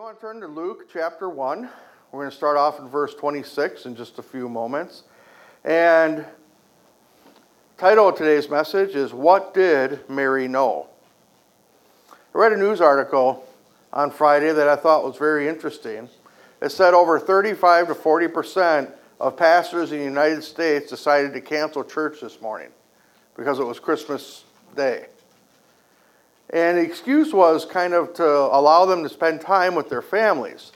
want to turn to Luke chapter 1. We're going to start off in verse 26 in just a few moments. And title of today's message is What Did Mary Know? I read a news article on Friday that I thought was very interesting. It said over 35 to 40 percent of pastors in the United States decided to cancel church this morning because it was Christmas Day. And the excuse was kind of to allow them to spend time with their families.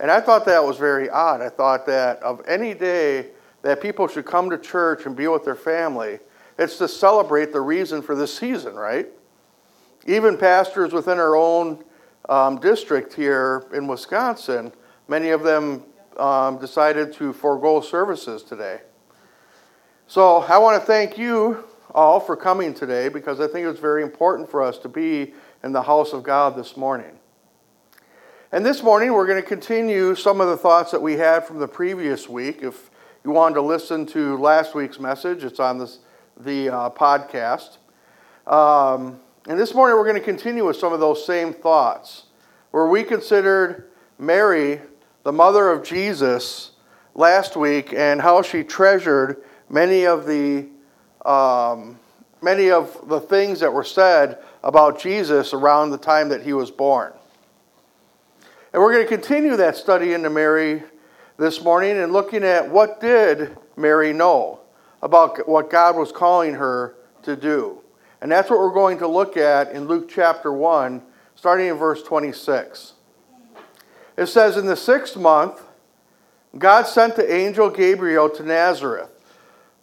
And I thought that was very odd. I thought that of any day that people should come to church and be with their family, it's to celebrate the reason for this season, right? Even pastors within our own um, district here in Wisconsin, many of them um, decided to forego services today. So I want to thank you all for coming today because I think it's very important for us to be in the house of God this morning. And this morning, we're going to continue some of the thoughts that we had from the previous week. If you wanted to listen to last week's message, it's on this, the uh, podcast. Um, and this morning, we're going to continue with some of those same thoughts, where we considered Mary, the mother of Jesus, last week, and how she treasured many of the um, many of the things that were said about Jesus around the time that he was born. And we're going to continue that study into Mary this morning and looking at what did Mary know about what God was calling her to do. And that's what we're going to look at in Luke chapter 1, starting in verse 26. It says, In the sixth month, God sent the angel Gabriel to Nazareth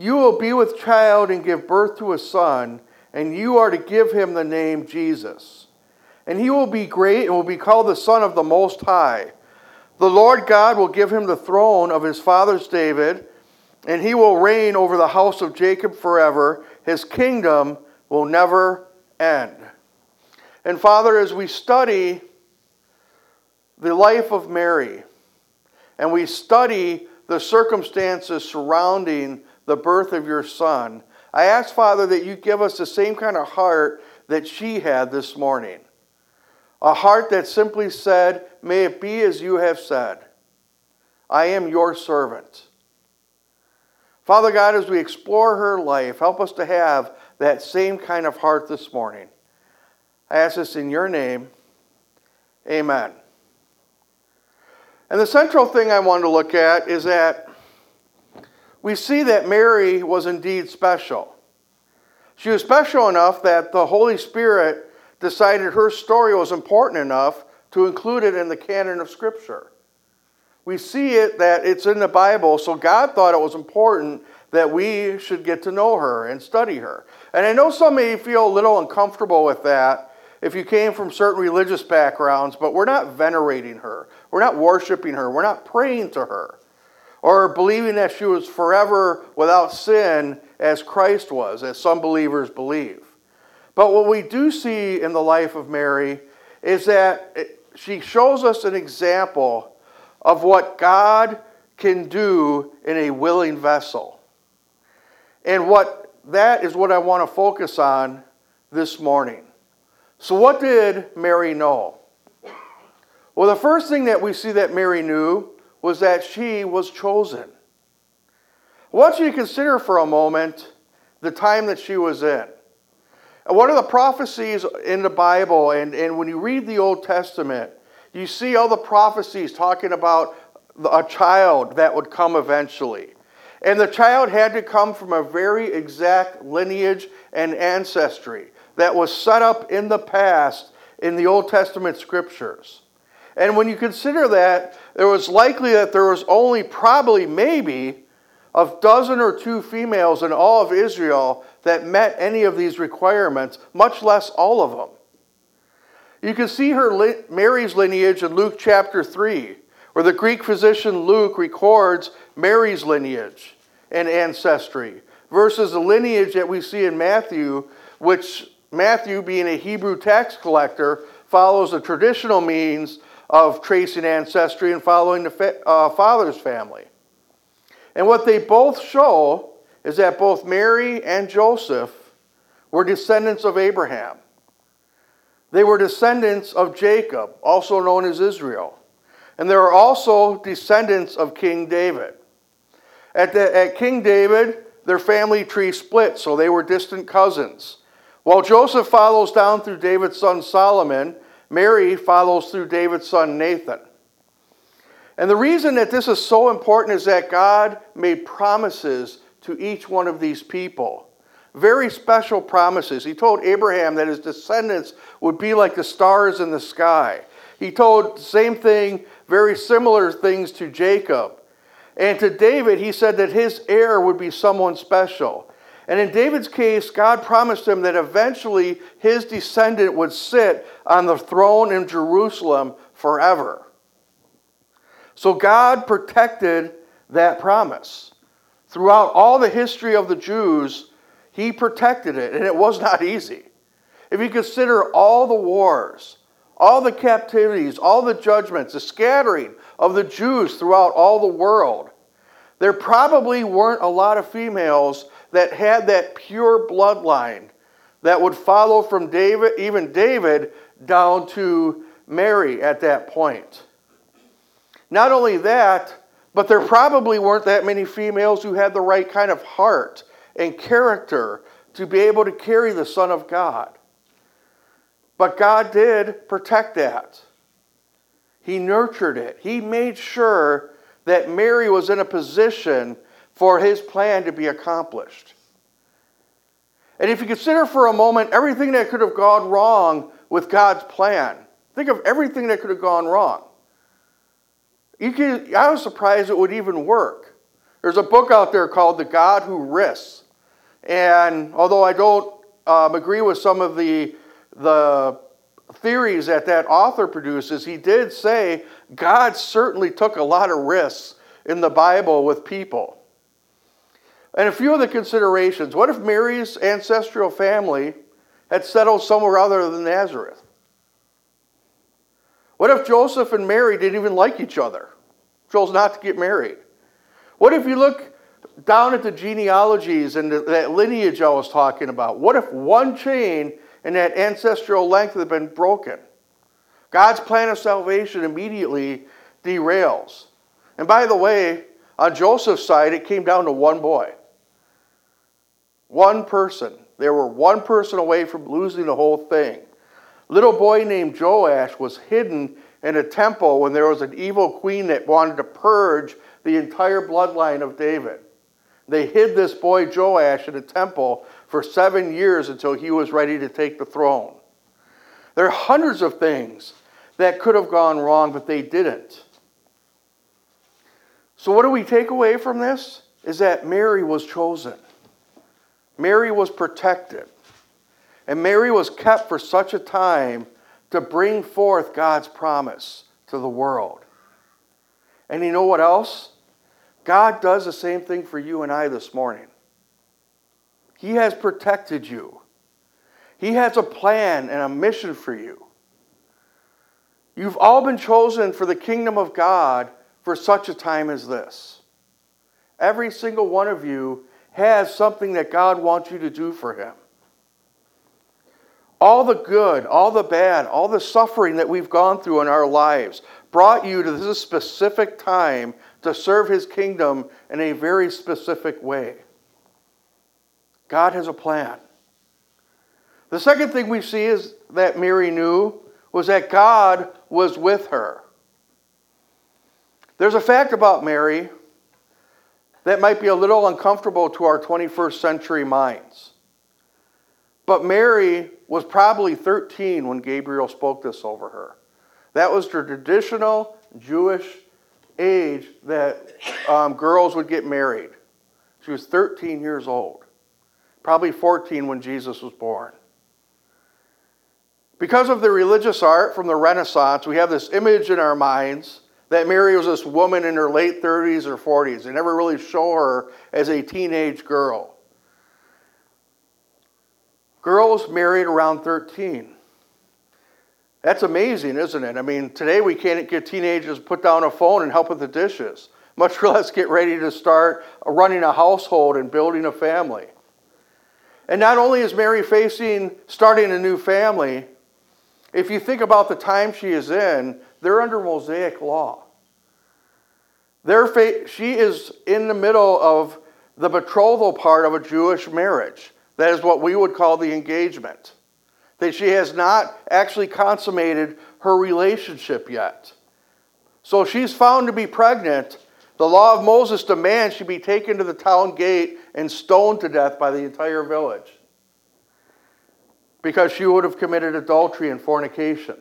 You will be with child and give birth to a son, and you are to give him the name Jesus. And he will be great and will be called the Son of the Most High. The Lord God will give him the throne of his father's David, and he will reign over the house of Jacob forever. His kingdom will never end. And Father, as we study the life of Mary, and we study the circumstances surrounding the birth of your son. I ask, Father, that you give us the same kind of heart that she had this morning. A heart that simply said, May it be as you have said. I am your servant. Father God, as we explore her life, help us to have that same kind of heart this morning. I ask this in your name. Amen. And the central thing I want to look at is that we see that Mary was indeed special. She was special enough that the Holy Spirit decided her story was important enough to include it in the canon of Scripture. We see it that it's in the Bible, so God thought it was important that we should get to know her and study her. And I know some may feel a little uncomfortable with that if you came from certain religious backgrounds, but we're not venerating her. We're not worshiping her. We're not praying to her or believing that she was forever without sin as Christ was, as some believers believe. But what we do see in the life of Mary is that she shows us an example of what God can do in a willing vessel. And what that is what I want to focus on this morning. So what did Mary know? Well, the first thing that we see that Mary knew was that she was chosen. I want you to consider for a moment the time that she was in. One of the prophecies in the Bible, and, and when you read the Old Testament, you see all the prophecies talking about a child that would come eventually. And the child had to come from a very exact lineage and ancestry that was set up in the past in the Old Testament scriptures. And when you consider that, it was likely that there was only probably maybe a dozen or two females in all of Israel that met any of these requirements, much less all of them. You can see her Mary's lineage in Luke chapter 3, where the Greek physician Luke records Mary's lineage and ancestry versus the lineage that we see in Matthew, which Matthew, being a Hebrew tax collector, follows the traditional means of tracing ancestry and following the fa- uh, father's family. And what they both show is that both Mary and Joseph were descendants of Abraham. They were descendants of Jacob, also known as Israel. And they were also descendants of King David. At, the, at King David, their family tree split, so they were distant cousins. While Joseph follows down through David's son Solomon, Mary follows through David's son Nathan. And the reason that this is so important is that God made promises to each one of these people. Very special promises. He told Abraham that his descendants would be like the stars in the sky. He told the same thing, very similar things to Jacob. And to David, he said that his heir would be someone special. And in David's case, God promised him that eventually his descendant would sit on the throne in Jerusalem forever. So God protected that promise. Throughout all the history of the Jews, he protected it, and it was not easy. If you consider all the wars, all the captivities, all the judgments, the scattering of the Jews throughout all the world, there probably weren't a lot of females that had that pure bloodline that would follow from David, even David, down to Mary at that point. Not only that, but there probably weren't that many females who had the right kind of heart and character to be able to carry the Son of God. But God did protect that. He nurtured it. He made sure that Mary was in a position for his plan to be accomplished. And if you consider for a moment everything that could have gone wrong with God's plan, think of everything that could have gone wrong. I was surprised it would even work. There's a book out there called The God Who Risks. And although I don't um, agree with some of the, the theories that that author produces, he did say God certainly took a lot of risks in the Bible with people. And a few of the considerations what if Mary's ancestral family had settled somewhere other than Nazareth? What if Joseph and Mary didn't even like each other, chose not to get married? What if you look down at the genealogies and that lineage I was talking about? What if one chain in that ancestral length had been broken? God's plan of salvation immediately derails. And by the way, on Joseph's side, it came down to one boy. One person. They were one person away from losing the whole thing. Little boy named Joash was hidden in a temple when there was an evil queen that wanted to purge the entire bloodline of David. They hid this boy Joash in a temple for seven years until he was ready to take the throne. There are hundreds of things that could have gone wrong, but they didn't. So, what do we take away from this? Is that Mary was chosen. Mary was protected. And Mary was kept for such a time to bring forth God's promise to the world. And you know what else? God does the same thing for you and I this morning. He has protected you. He has a plan and a mission for you. You've all been chosen for the kingdom of God for such a time as this. Every single one of you has something that God wants you to do for Him. All the good, all the bad, all the suffering that we've gone through in our lives brought you to this specific time to serve His kingdom in a very specific way. God has a plan. The second thing we see is that Mary knew was that God was with her. There's a fact about Mary that might be a little uncomfortable to our 21st century minds. But Mary was probably 13 when Gabriel spoke this over her. That was the traditional Jewish age that um, girls would get married. She was 13 years old, probably 14 when Jesus was born. Because of the religious art from the Renaissance, we have this image in our minds that Mary was this woman in her late 30s or 40s. They never really show her as a teenage girl. Girls married around 13. That's amazing, isn't it? I mean, today we can't get teenagers to put down a phone and help with the dishes, much less get ready to start running a household and building a family. And not only is Mary facing starting a new family, if you think about the time she is in, they're under Mosaic law. Fa- she is in the middle of the betrothal part of a Jewish marriage. That is what we would call the engagement that she has not actually consummated her relationship yet. So she's found to be pregnant. The law of Moses demands she be taken to the town gate and stoned to death by the entire village because she would have committed adultery and fornication.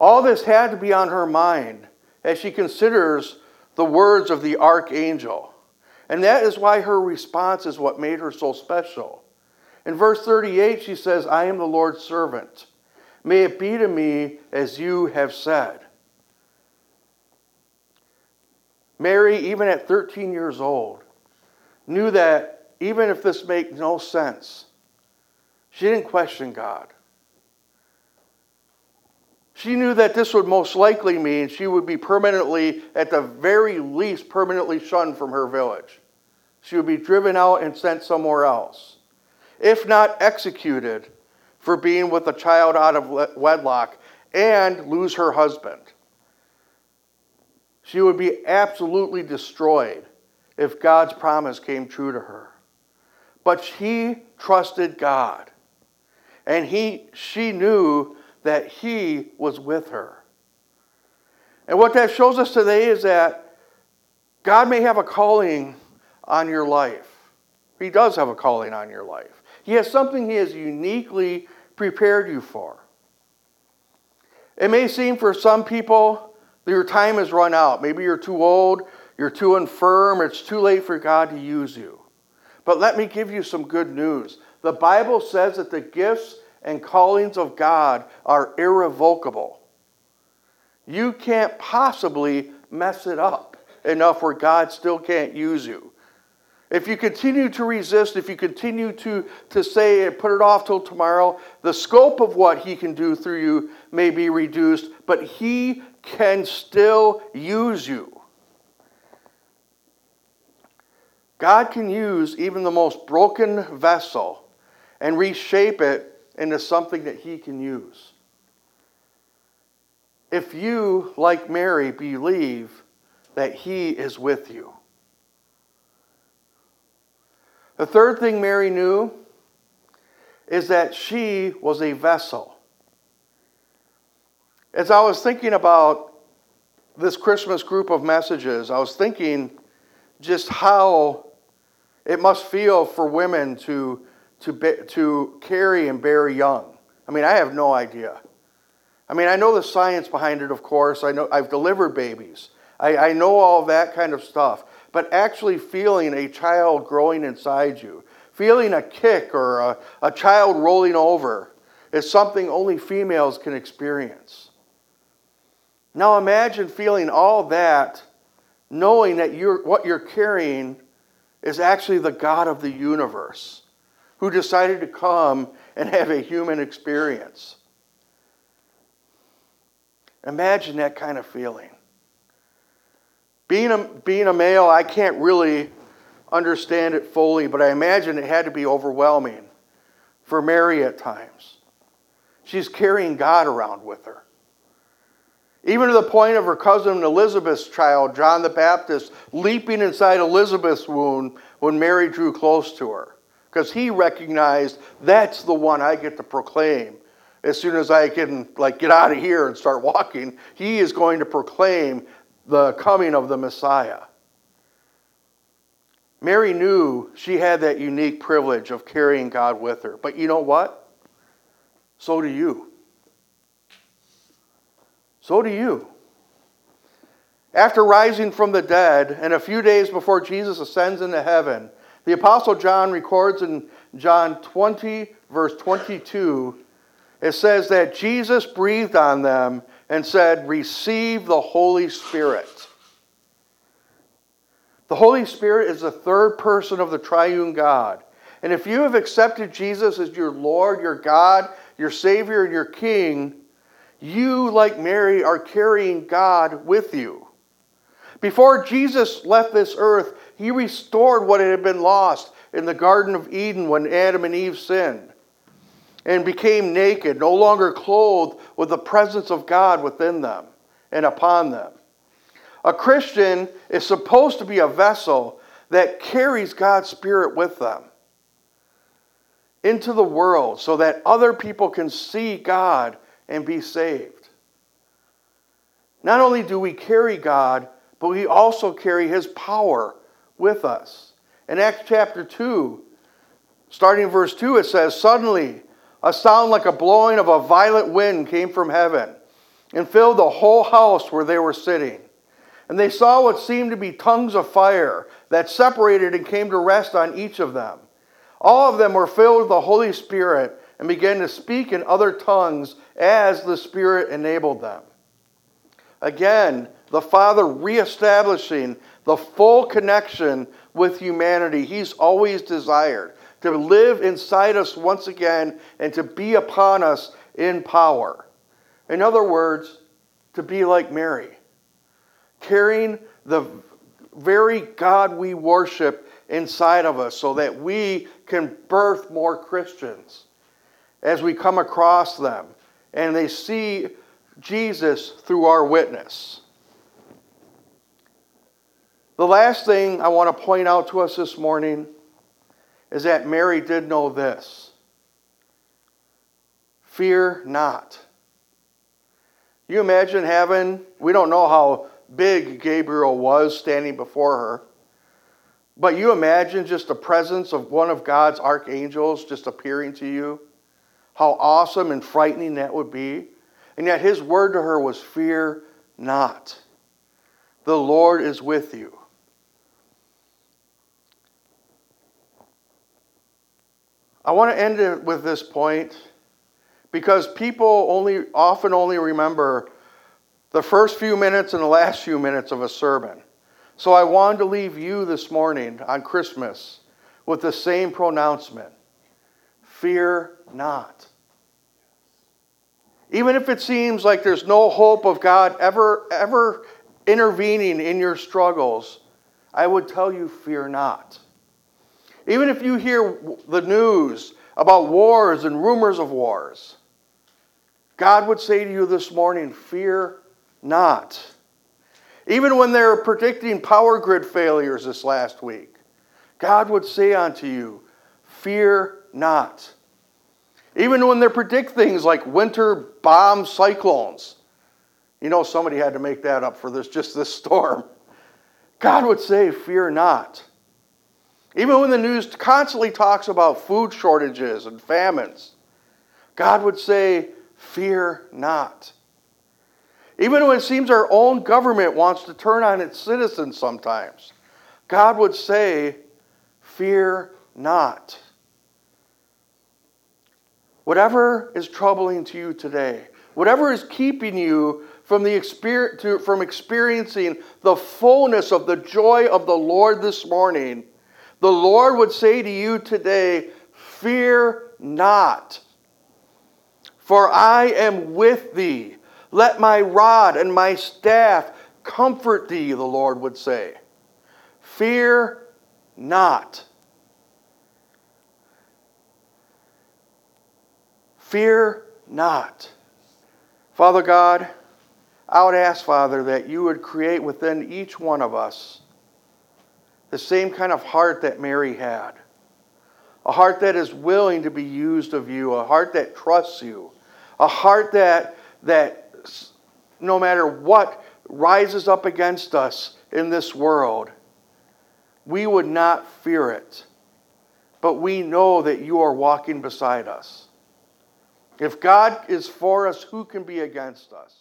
All this had to be on her mind as she considers the words of the archangel. And that is why her response is what made her so special. In verse 38, she says, I am the Lord's servant. May it be to me as you have said. Mary, even at 13 years old, knew that even if this makes no sense, she didn't question God. She knew that this would most likely mean she would be permanently, at the very least, permanently shunned from her village. She would be driven out and sent somewhere else if not executed, for being with a child out of wedlock and lose her husband. She would be absolutely destroyed if God's promise came true to her. But she trusted God, and he, she knew that He was with her. And what that shows us today is that God may have a calling on your life. He does have a calling on your life. He has something He has uniquely prepared you for. It may seem for some people that your time has run out. Maybe you're too old, you're too infirm, it's too late for God to use you. But let me give you some good news. The Bible says that the gifts and callings of God are irrevocable. You can't possibly mess it up enough where God still can't use you. If you continue to resist, if you continue to, to say and put it off till tomorrow, the scope of what he can do through you may be reduced, but he can still use you. God can use even the most broken vessel and reshape it into something that he can use. If you, like Mary, believe that he is with you. The third thing Mary knew is that she was a vessel. As I was thinking about this Christmas group of messages, I was thinking just how it must feel for women to, to, be, to carry and bear young. I mean, I have no idea. I mean, I know the science behind it, of course. I know I've delivered babies. I, I know all that kind of stuff but actually feeling a child growing inside you, feeling a kick or a, a child rolling over, is something only females can experience. Now imagine feeling all that, knowing that you're, what you're carrying is actually the God of the universe who decided to come and have a human experience. Imagine that kind of feeling. Being a, being a male, I can't really understand it fully, but I imagine it had to be overwhelming for Mary at times. She's carrying God around with her. Even to the point of her cousin Elizabeth's child, John the Baptist, leaping inside Elizabeth's womb when Mary drew close to her. Because he recognized that's the one I get to proclaim. As soon as I can like get out of here and start walking, he is going to proclaim the coming of the Messiah. Mary knew she had that unique privilege of carrying God with her. But you know what? So do you. So do you. After rising from the dead, and a few days before Jesus ascends into heaven, the Apostle John records in John 20, verse 22, it says that Jesus breathed on them and said, Receive the Holy Spirit. The Holy Spirit is the third person of the triune God. And if you have accepted Jesus as your Lord, your God, your Savior, and your King, you, like Mary, are carrying God with you. Before Jesus left this earth, he restored what had been lost in the Garden of Eden when Adam and Eve sinned and became naked, no longer clothed with the presence of God within them and upon them. A Christian is supposed to be a vessel that carries God's Spirit with them into the world so that other people can see God and be saved. Not only do we carry God, but we also carry His power with us. In Acts chapter 2, starting in verse 2, it says, Suddenly, a sound like a blowing of a violent wind came from heaven and filled the whole house where they were sitting. And they saw what seemed to be tongues of fire that separated and came to rest on each of them. All of them were filled with the Holy Spirit and began to speak in other tongues as the Spirit enabled them. Again, the Father reestablishing the full connection with humanity He's always desired to live inside us once again and to be upon us in power. In other words, to be like Mary, carrying the very God we worship inside of us so that we can birth more Christians as we come across them and they see Jesus through our witness. The last thing I want to point out to us this morning is that Mary did know this fear not. You imagine having, we don't know how big Gabriel was standing before her, but you imagine just the presence of one of God's archangels just appearing to you. How awesome and frightening that would be. And yet his word to her was, Fear not. The Lord is with you. I want to end it with this point because people only often only remember the first few minutes and the last few minutes of a sermon. So I wanted to leave you this morning on Christmas with the same pronouncement Fear not. Even if it seems like there's no hope of God ever, ever intervening in your struggles, I would tell you, fear not. Even if you hear the news about wars and rumors of wars, God would say to you this morning, Fear not. Even when they're predicting power grid failures this last week, God would say unto you, Fear not. Even when they predict things like winter bomb cyclones, you know somebody had to make that up for this just this storm. God would say, Fear not. Even when the news constantly talks about food shortages and famines, God would say, Fear not. Even when it seems our own government wants to turn on its citizens sometimes, God would say, Fear not. Whatever is troubling to you today, whatever is keeping you from, the experience, from experiencing the fullness of the joy of the Lord this morning, the Lord would say to you today, Fear not, for I am with thee. Let my rod and my staff comfort thee, the Lord would say. Fear not. Fear not. Father God, I would ask, Father, that you would create within each one of us the same kind of heart that Mary had. A heart that is willing to be used of you, a heart that trusts you, a heart that, that no matter what rises up against us in this world, we would not fear it. But we know that you are walking beside us. If God is for us, who can be against us?